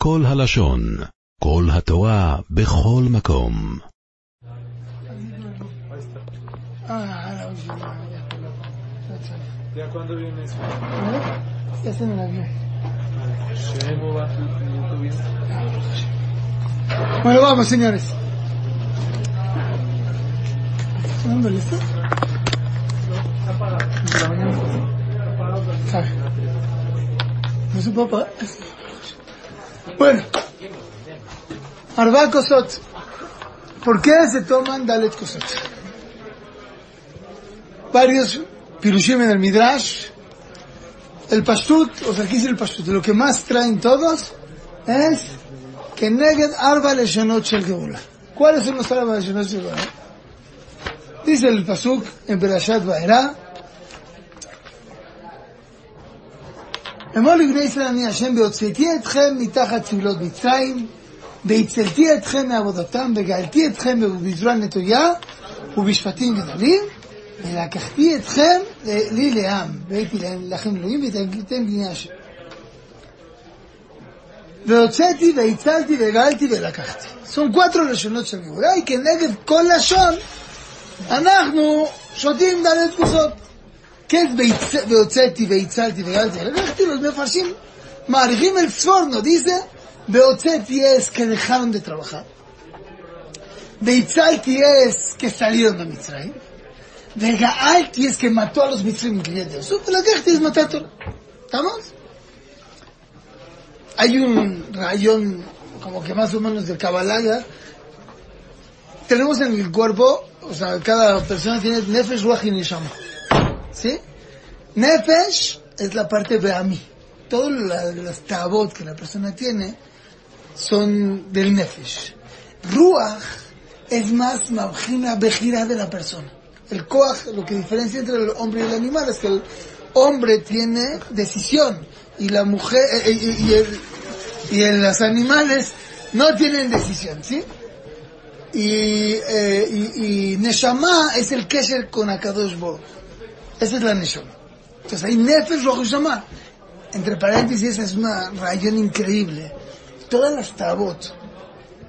כל הלשון, כל התורה, בכל מקום. Ah, la última, ya. ¿Ya cuándo viene eso? ¿Eh? Ya está en el avión. ¿Cómo va tu tu vida? Bueno, vamos, señores. ¿Dónde listo? La mañana. Sabe. No se puede apagar. bueno. Arba Kosot. ¿Por qué se toman Dalet Kosot? Varios pirushim en el Midrash. El Pashtut, o sea, aquí dice el Pashtut, lo que más traen todos es que Neged Arba Leshonot Shel Geula. ¿Cuáles son los Arba Leshonot Shel Geula? Dice el Pasuk en Berashat אמור לבני ישראל אני השם בהוצאתי אתכם מתחת צבלות מצרים, והצלתי אתכם מעבודתם, וגאלתי אתכם בזרוע נטויה ובשפטים גדולים, ולקחתי אתכם לי לעם, והייתי להם לכם אלוהים, והייתם בני השם. והוצאתי והצלתי והגאלתי ולקחתי. son cuatro לשונות של גאולה, כי כנגד כל לשון אנחנו שותים דלת כוסות. כן, והצ- והוצאתי והצלתי והגאלתי ולקחתי, los מפרשים מעריכים el sforno, dice, והוצאתי es que dejaron de trabajar. והצלתי es que salieron de מצרים. וגאלתי es que mató a los מצרים incluyendo eso. ולקחתי es matar todo. ¿Estamos? hay un rayón como que más o menos de Kabbalah tenemos en el cuerpo o sea cada persona tiene Nefesh, Ruach y Neshama ¿Sí? Nefesh es la parte Be'ami todas la- las tabot que la persona tiene son del Nefesh Ruach es más Mabjina Bejira de la persona el Koach, lo que diferencia entre el hombre y el animal es que el hombre tiene decisión y la mujer eh, eh, y, el, y en los animales no tienen decisión, ¿sí? Y, eh, Neshama es el Kesher con Akadosh Bo. Esa es la Neshama. Entonces hay Nefesh Rojo Neshama. Entre paréntesis, es una rayón increíble. Todas las tabot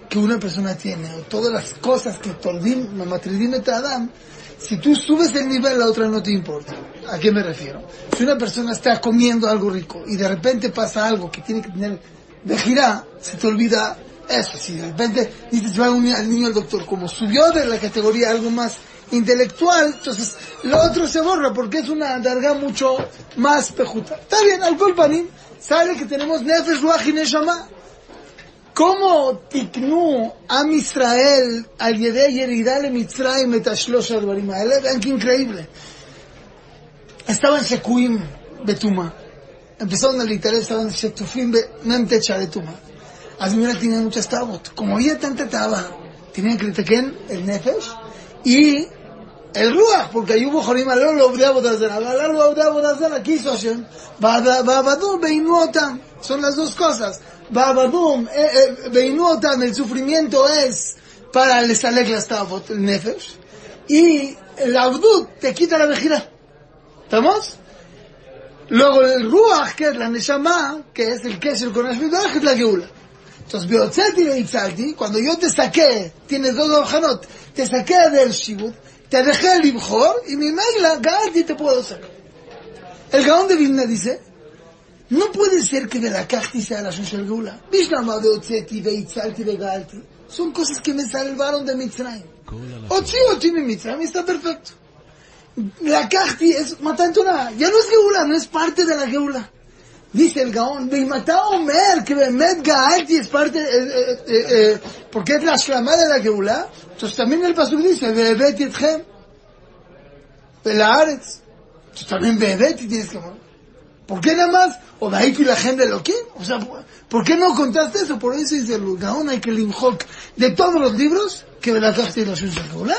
que una persona tiene, o todas las cosas que Tordim, Mamatridin et Adam, si tú subes el nivel, la otra no te importa. ¿A qué me refiero? Si una persona está comiendo algo rico y de repente pasa algo que tiene que tener de gira, se te olvida eso. Si de repente dices, va un, al niño al doctor, como subió de la categoría algo más intelectual, entonces lo otro se borra porque es una darga mucho más pejuta. Está bien, al Panim sale que tenemos Nefesh Ruach y Neshama. ¿Cómo tiknu a Israel al Yedei Yeridale Mitzrayim et Ashlosh Vean qué increíble. Estaba en Shekuim Betuma. Empezaron a literal, estaban en Shetufim Memtecha de Tuma. Admira tenía muchas tabot. Como había tanta taba, tenían que el Nefesh y el Ruach, porque hubo Jorim Aló, lo de Abodazara. Aló, lo de Abodazara, ¿qué hizo Hashem? Babadum, Beinu Otam. Son las dos cosas. Babadum, Beinu Otam, el sufrimiento es para el Salek las Tabot, el Nefesh. Y el Abdut te quita la vejira. ¿Estamos? Luego el Ruach, que es la Neshama, que es el Kesher con Ashvidach, es la Geula. Entonces, Beotzeti Beitzalti, cuando yo te saqué, tienes dos hojanot, te saqué del Shibut, te dejé el Ibjor, y mi Meila, Galti te puedo sacar. El Gaón de Vilna dice, no puede ser que de la Kachti sea la Shoshel Geula. Bishlama Beotzeti Beitzalti Begalti. Son cosas que me salvaron de Mitzrayim. כל הלשון. Otzi Otzi mi Mitzrayim está perfecto. La Kachti es Matan Torah. Ya no es Geula, no es parte de la Geula. Dice el Gaón, Beimata Omer, que Bemet Gaalti es parte, eh, eh, eh, eh, porque es la Shlama de la Geula. Entonces también el Pasuk dice, Bebet Yetchem, Belaharetz. Entonces también Bebet y tienes que morir. ¿Por qué nada más? O Daiki la gente lo que? O sea, ¿por qué no contaste eso? Por eso dice el Gaon Limhok de todos los libros que de Belakach y la Shunshakula.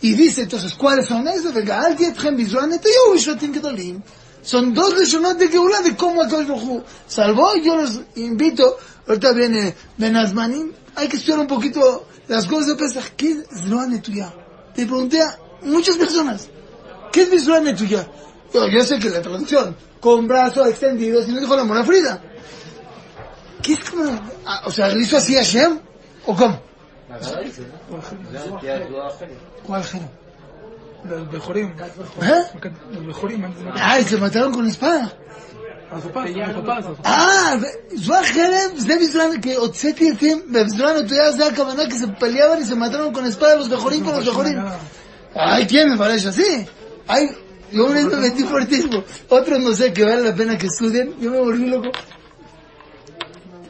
Y dice entonces, ¿cuáles son esos? De Vegaal Yetchem Bizuanet y Uvishatin Kedolim. Son dos leshonot de Geulah de cómo Akash Rohu salvó. Yo los invito, ahorita viene Benazmanim, hay que estudiar un poquito las cosas de Pesach. ¿Qué es Zroa Netuya? Le pregunté a muchas personas, ¿qué es Zroa Netuya? Yo, yo sé que la traducción, con brazos extendidos, y no dijo la mona Frida. ¿Qué es como, ah, o sea, ¿lo hizo así Hashem? ¿O cómo? ¿Cuál género? Los mejorim. ¿Eh? Los mejorim. Ah, y se mataron con espada. A su papá, a su papá. אה, זו החרב, זה בזמן, כי הוצאתי אתם, בזמן התויה זה הכוונה, כי se peleaban y se mataron con espada los mejorín con los mejorín. Ay, ¿quién me parece así? Ay, yo me metí fuertísimo. Otros no sé, que vale la pena que estudien. Yo me volví loco.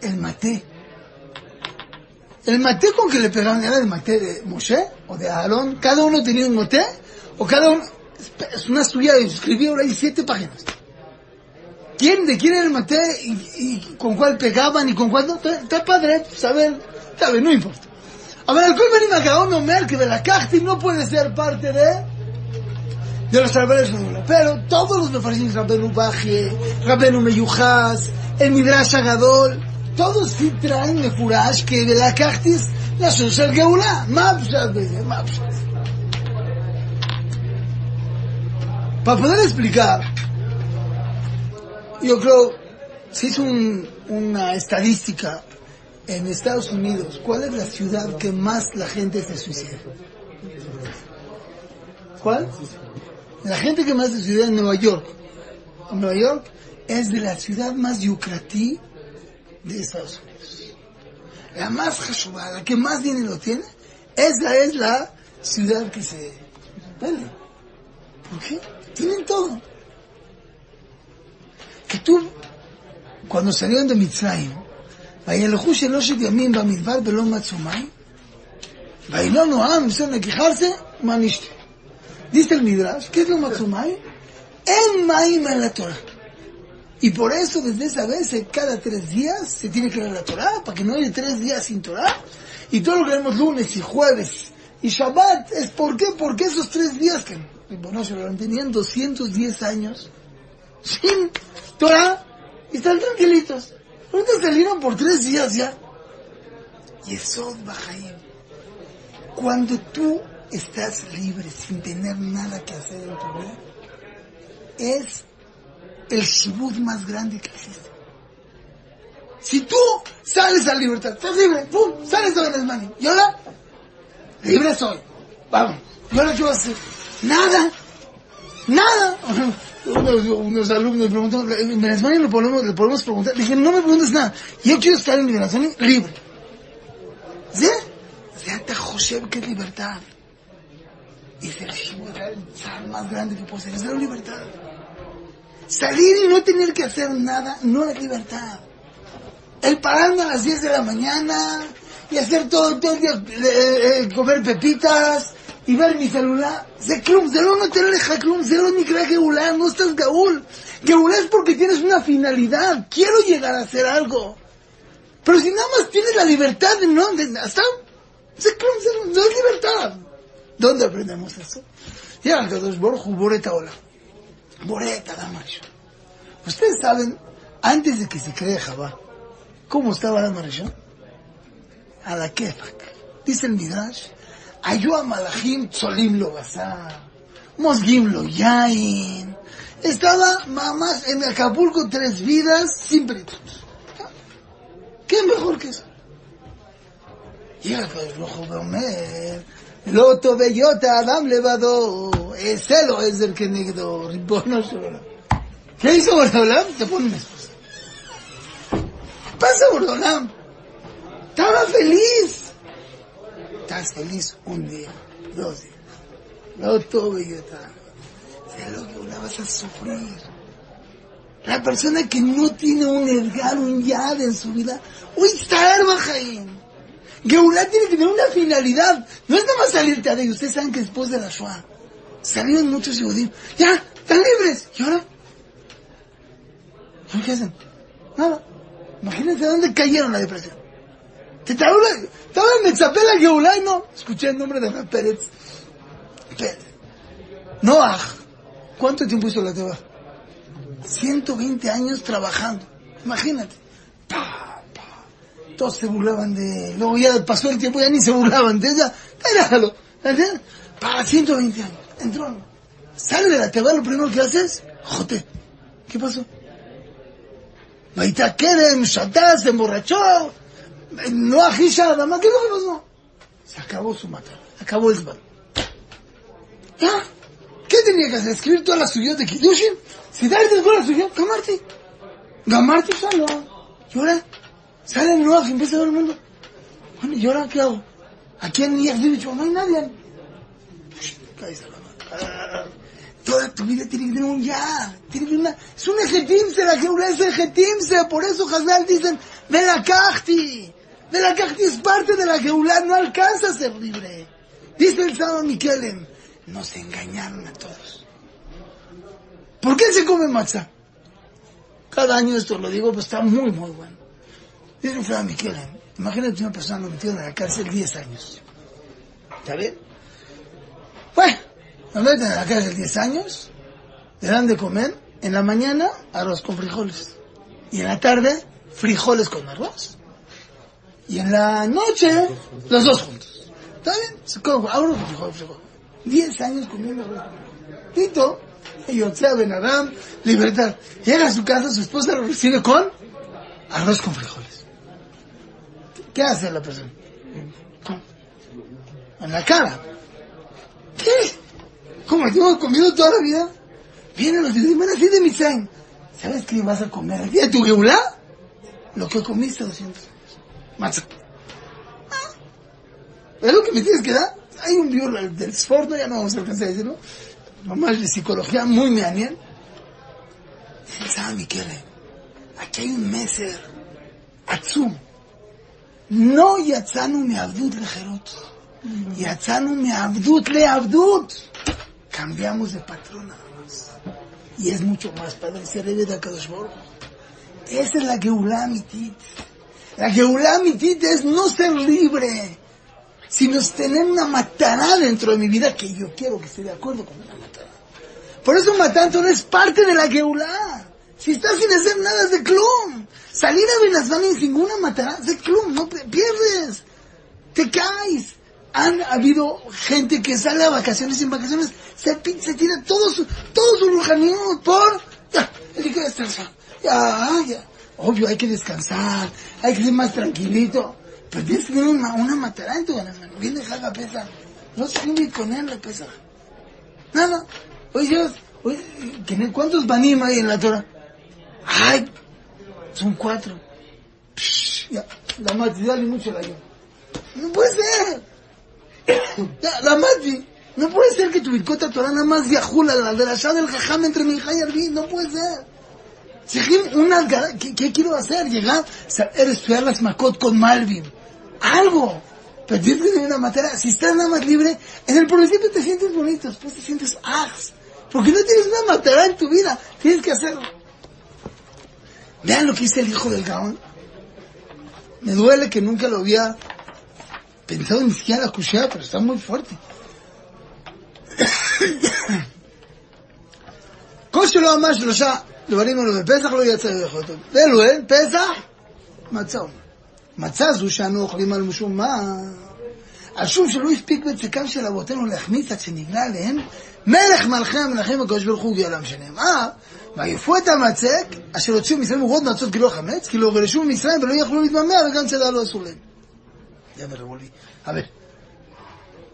El maté. El maté con que le pegaban era el maté de Moshe o de Aarón. Cada uno tenía un maté, o cada uno... Es una estudia, escribí ahora hay siete páginas. ¿Quién, de quién era el maté y, y con cuál pegaban y con cuál no? Está, padre, saber, sabe, no importa. A ver, el Colmen Gaón Omer que de la Kachtim no puede ser parte de de los árboles de. Pero todos los mefarshim, Rabenu Bajie, Rabenu Meyujas, el Midrash Agadol, todos sí traen mefurash que de la Shusher Geulah. Ma pshat beze, ma pshat. Para poder explicar, yo creo, se hizo un- una estadística en Estados Unidos, ¿cuál es la ciudad que más la gente se suicida? ¿Cuál? La gente que más se suicida en Nueva York. Nueva York es de la ciudad más yucratí de Estados Unidos. La más jashuba, la que más dinero tiene, esa es la ciudad que se. ¿Por qué? Tienen todo Que tú, cuando salieron de Mitzrayim, וילכו שלושת ימים במדבר ולא מצאו מים, וילונו העם, empezaron a quejarse, מה נשתה? Dice el Midrash, ¿qué es lo מצאו מים? En Maim en la Torah. Y por eso desde esa vez, eh, cada tres días, se tiene que leer la Torah, para que no haya tres días sin Torah. Y todo lo que vemos lunes y jueves y Shabbat, es por qué, porque esos tres días que, bueno, se lo tenían 210 años, sin Torah, y están tranquilitos. Ahorita salieron por tres días ya. Yesod Bajaim. Cuando tú estás libre sin tener nada que hacer en tu vida, es el shibud más grande que existe. Si tú sales a libertad, estás libre, pum, sales de Benesmani. ¿Y ahora? Libre soy. Vamos. ¿Y ahora qué vas a hacer? Nada nada. Unos, unos alumnos preguntaron, ¿en Venezuela le podemos, le podemos preguntar? Le dije, no me preguntes nada. Yo quiero estar en liberación libre. ¿Sí? Seata ah, Josep, ¿qué es libertad? Y es el zar más grande que puede ser. Es la libertad. Salir y no tener que hacer nada no es libertad. El pararme a las 10 de la mañana y hacer todo, todo el día, eh, eh, comer pepitas, y ver mi celular. זה כלום, זה לא נותן לך כלום, זה לא נקרא גאולה, no estás gaúl. Geulah es porque tienes una finalidad, quiero llegar a hacer algo. Pero si nada más tienes la libertad de no, de, hasta, זה כלום, זה no, no es libertad. ¿Dónde aprendemos eso? Ya, הקדוש ברוך הוא בורא את העולם. בורא את האדם הראשון. Ustedes saben, antes de que se cree Jabá, ¿cómo estaba Adam Arishon? A la kefak. Dice el Midrash, Ayú a Malachim Tzolim lo basar, Mosgim lo yain. Estaba mamás en Acapulco tres vidas sin peritos. ¿Qué mejor que eso? Y el rojo Bromer, לא טוב היות האדם לבדו, אעשה לו עזר כנגדו, ריבונו של עולם. ¿Qué hizo Borolam? Te pone una esposa. Pasa Borolam. Estaba feliz. Estás feliz un día, dos días. No todo estaba. Es lo que ahora vas a sufrir. La persona que no tiene un edgar, un yad en su vida, hoy está Jaim. Geulah tiene que tener una finalidad. No es nada más salirte a de Ustedes saben que después de la Shoah salieron muchos Yehudim. Ya, están libres. ¿Y ahora? ¿Qué hacen? Nada. Imagínense dónde cayeron la depresión. Te. Estaba en Metzapela Geulah y no. Escuché el nombre de Ana Pérez. Pérez. Noah. ¿Cuánto tiempo hizo la Teba? 120 años trabajando. Imagínate. Pa, pa. Todos se burlaban de... Luego ya pasó el tiempo, ya ni se burlaban de ella. Déjalo. ¿Entiendes? Para 120 años. Entró. Sale de la Teba, lo primero que hace es... Jote. ¿Qué pasó? Vaita Kerem, Shatá, se emborrachó, no ajisha, nada más que no. Se acabó su matar, acabó el zban. ¿Ya? ¿Qué tenía que hacer? ¿Escribir todas las suyas de Kiddushin? Si da el la suya, Gamarti. Gamarti solo. ¿Y ahora? Sale el nuevo y empieza todo el mundo. Bueno, ¿y ahora qué hago? Aquí en Yahzivich no hay nadie. Toda tu vida tiene que tener un ya. Tiene que una... Es un ejetimse, la Geulá es ejetimse. Por eso Hazal dicen, de la Kahti. De la es parte de la Geulá, no alcanza a ser libre. Dice el sábado Mikelem, nos engañaron a todos. ¿Por qué se come matzah? Cada año esto lo digo, pues está muy, muy bueno. Dice el sábado Mikelem, imagínate una persona lo metieron en la cárcel 10 años. ¿Está bien? Bueno, lo meten en la cárcel 10 años, le dan de comer, en la mañana arroz con frijoles. Y en la tarde, frijoles con arroz. Y en la noche, los dos juntos. ¿Está bien? Frijoles. 10 años comiendo. Tito, Yotzea Ben Adam, libertad. Llega a su casa, su esposa lo recibe con arroz con frijoles. ¿Qué hace la persona? En la cara. ¿Qué? Como hemos comido toda la vida. Vienen los van así de Mitzrayim. ¿Sabes qué vas a comer el día de tu geulá? Lo que comiste 200 años. Matzah. Ah. ¿Es lo que me tienes que dar? Hay un libro del Sforno, ya no vamos a alcanzar a decirlo. Nomás de psicología muy meaniel. ¿Sabe, Miquele? Aquí hay un meser. Atzum. No yatzanu mi abdut lejerot. Yatzanu mi abdut le abdut. Cambiamos de patrón nada más. Y es mucho más padre rey de Akadosh Baruch. Esa es la Geulah Mitit. La Geulah Mitit es no ser libre, sino tener una matará dentro de mi vida que yo quiero que esté de acuerdo con una matará. Por eso matando no es parte de la Geulah. Si estás sin hacer nada es de clum. Salir a Benazván sin ninguna matará es de clum. No pierdes. Te caes. Han habido gente que sale a vacaciones sin vacaciones, se, se tira todo su, todo su por, ya. Ya, ya. Obvio, hay que descansar, hay que ser más tranquilito. Pero tienes que tener una, una matará en tu Benazván. Viene Jaga pesa. No se ni con él le pesa. Nada. Oye, oye, ¿cuántos banim hay en la Torah? Ay, son cuatro. Psh, ya, la matidad y mucho la yo. No puede ser. Ya, la mati. No puede ser que tu bircota Torah nada más viajula la de la del Jajam entre mi hija y Arbi. No puede ser Sejim, una, ¿qué, ¿qué, quiero hacer? Llegar, saber estudiar las Makot con Malvin. Algo. Pero tienes que tener una materia. Si estás nada más libre, en el principio te sientes bonito, después te sientes ax. Porque no tienes una materia en tu vida. Tienes que hacerlo. Vean lo que dice el hijo del Gaón. Me duele que nunca lo había pensado ni siquiera la cuchara, pero está muy fuerte. כל שלא ממש שלושה דברים אלו בפסח לא יצא לאכול אותו. ואלו הם פסח, מצה. מצה זו שאנו אוכלים על משום מה. על שום שלא הספיק בצקם של אבותינו להחמיץ עד שנגלה עליהם מלך מלכי המלכים הקדוש ברוך הוא גאלם שנאמר ויפו את המצק אשר הוציאו מישראל מורות מצות כי לא חמץ כי לא גרשו ממצרים ולא יכלו להתממע וגם צדע לא עשו להם.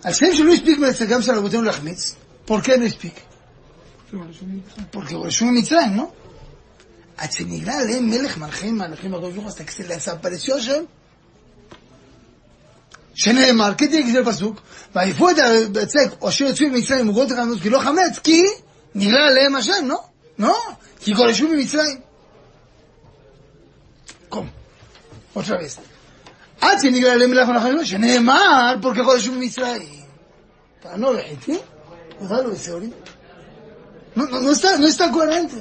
Al Shem no explica el Tzegam se lo botaron Lachmitz. ¿Por qué no explica? Porque Goreshum Mitzrayim, ¿no? עד שנגלה עליהם מלך מלכים מלכים הרוב יוחס, תקסיר להספרציו שם, שנאמר, כדאי כזה פסוק, ויפו את הצק, או אשר יצאו ממצרים ומוגרות החמץ, כי לא חמץ, כי נגלה עליהם השם, לא? לא, כי כל גורשו ממצרים. קום, עוד שלב עשר. עד שנגלה עליהם מלך מלכים, שנאמר, פה ככל גורשו ממצרים. Para no la gente, usarlo de No, no, no, está, no está coherente.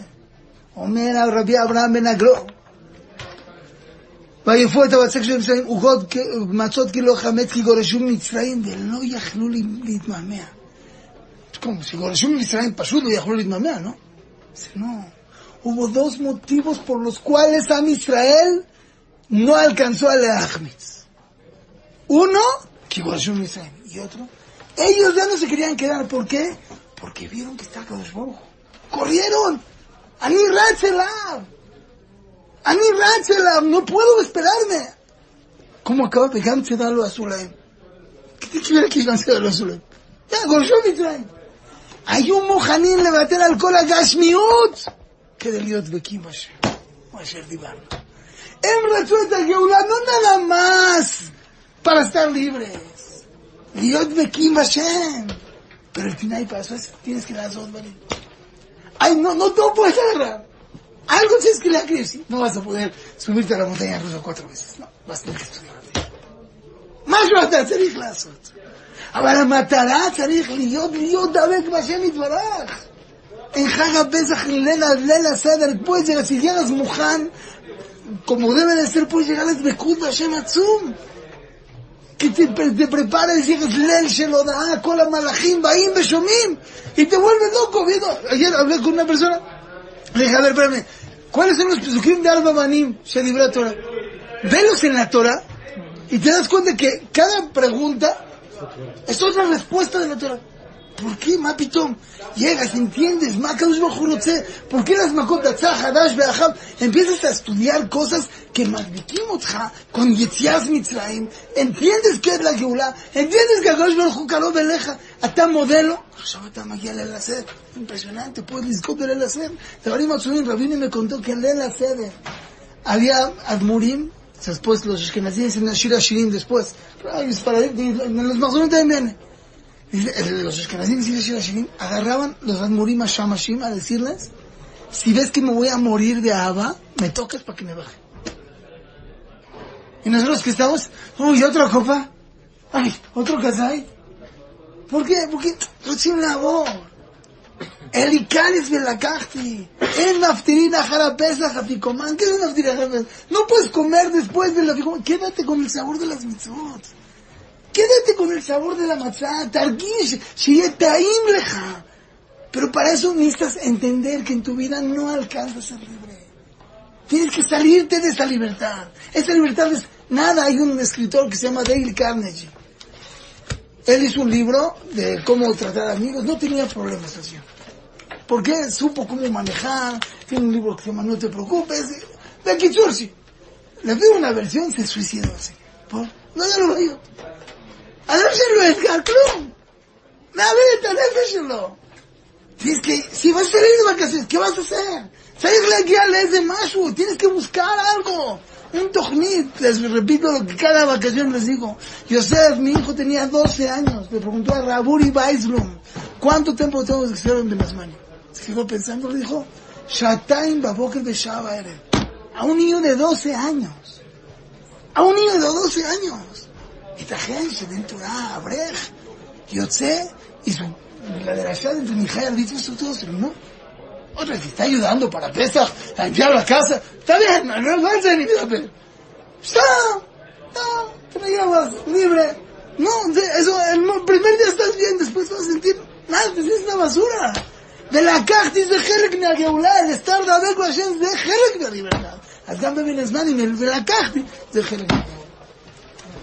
אומר רבי אברהם בן הגלו, ויפו את הבצק של מצרים, עוגות מצות כי לא חמץ, כי גורשו ממצרים, ולא יכלו להתמהמה. Como si גורשו ממצרים פשוט לא יכלו להתמהמה, ¿no? No. Hubo dos motivos por los cuales Am Israel no alcanzó a Leachmitz. Uno, que Gorshum Israel. Y otro, ellos ya no se querían quedar. ¿Por qué? Porque vieron que está Kadosh Baruj. Corrieron. Ani Ratzelav. אני רץ אליו, no puedo esperarme. ¿Cómo acaba pegándose darlo a Sulaim? ¿Qué te quiere que llegase a darlo a Sulaim? Ya, גורשו מצרים. היו מוכנים לוותר על כל הגשמיות כדי להיות דבקים בשם, מה שדיברנו. הם רצו את הגאולה, no nada más para estar libres, להיות דבקים בשם. Pero el final para eso es, tienes que לעשות דברים. Ay, no, no te puedes agarrar. Algo tienes que leer, sí. No vas a poder subirte a la montaña rusa cuatro veces. No, vas a tener que estudiar. משהו אתה צריך לעשות. אבל המטרה צריך להיות, להיות דבק בשם יתברך. En חג הפסח, ליל, ליל הסדר, puedes llegar, si llegas מוכן, como debe de ser, puedes llegar לדבקות בשם עצום. que te, te prepara y dices, Lel Shelodah, Kola Malachim, Baim, Beshomim, y te vuelve loco. Viendo. Ayer hablé con una persona, le dije, a ver, espérame, ¿cuáles son los pesukim de Arba Manim, Shadibra Torah? Velos en la Torah y te das cuenta que cada pregunta es otra respuesta de la Torah. ¿Por qué, Mapitom? Llegas, entiendes, Makadosh Bajurotze, ¿por qué las Makot Hadash Beahab? Empiezas a estudiar cosas que Magdikim Otja, con Yetzias Mitzrayim, entiendes qué es la Geula, entiendes que Akadosh Baruj Hu Karov Eleja, אתה modelo, עכשיו אתה מגיע ליל הסדר, impresionante, puedes לזכות בליל הסדר. דברים עצומים, רביני me contó que en ליל הסדר había admurim, después los ashkenazim dicen Shir Shirin después, en los mazones también viene. Dice, los escanazim y los agarraban los Admurim a Shamashim a decirles, si ves que me voy a morir de Abba, me tocas para que me baje. Y nosotros que estamos, uy, otra copa, ay, otro kazay. ¿Por qué? Porque pues recibe la voz. El Icaris Belacachti, el Naftirina Jarapesa Jaficomán, ¿qué es el Naftirina Jarapesa? No puedes comer después del Jaficomán, quédate con el sabor de las mitzvot. Quédate con el sabor de la matzá, targish, shiyetaim leja. Pero para eso necesitas entender que en tu vida no alcanzas a ser libre. Tienes que salirte de esa libertad. Esa libertad es nada. Hay un escritor que se llama Dale Carnegie. Él hizo un libro de cómo tratar amigos. No tenía problemas así. Porque supo cómo manejar. Tiene un libro que se llama No te preocupes. De Kitsursi. Le dio una versión, se suicidó así. ¿Por? No, ya lo digo. הלב שלו אתגר כלום. מאבד את הנפש שלו. Tienes que, si vas a salir de vacaciones, ¿qué vas a hacer? Tienes que להגיע לאיזה משהו, tienes que buscar algo. Un tochnit, les repito lo que cada vacación les digo. Yosef, mi hijo tenía 12 años, le preguntó a Raburi Weisblum, ¿cuánto tiempo tengo que hacer en Benazmani? Se quedó pensando, le dijo, Shataim Baboker Beshava Erev. A un niño de 12 años. A un niño de 12 años. Y trajeron dentro a Abrej, Yotze, y su, la de la ciudad de Mijay, dicho esto todo se terminó. Otra que está ayudando para Pesach, a limpiar la casa. Está bien, no, no avanza ni vida, pero... Está, está, te la llevas, libre. No, eso, el primer día estás bien, después vas a sentir nada, te sientes una basura. ולקחתי זה חלק מהגאולה, לסתר דאבק בהשם זה חלק מהליברטד. אז גם בבין הזמן, ולקחתי, זה חלק מהגאולה. חג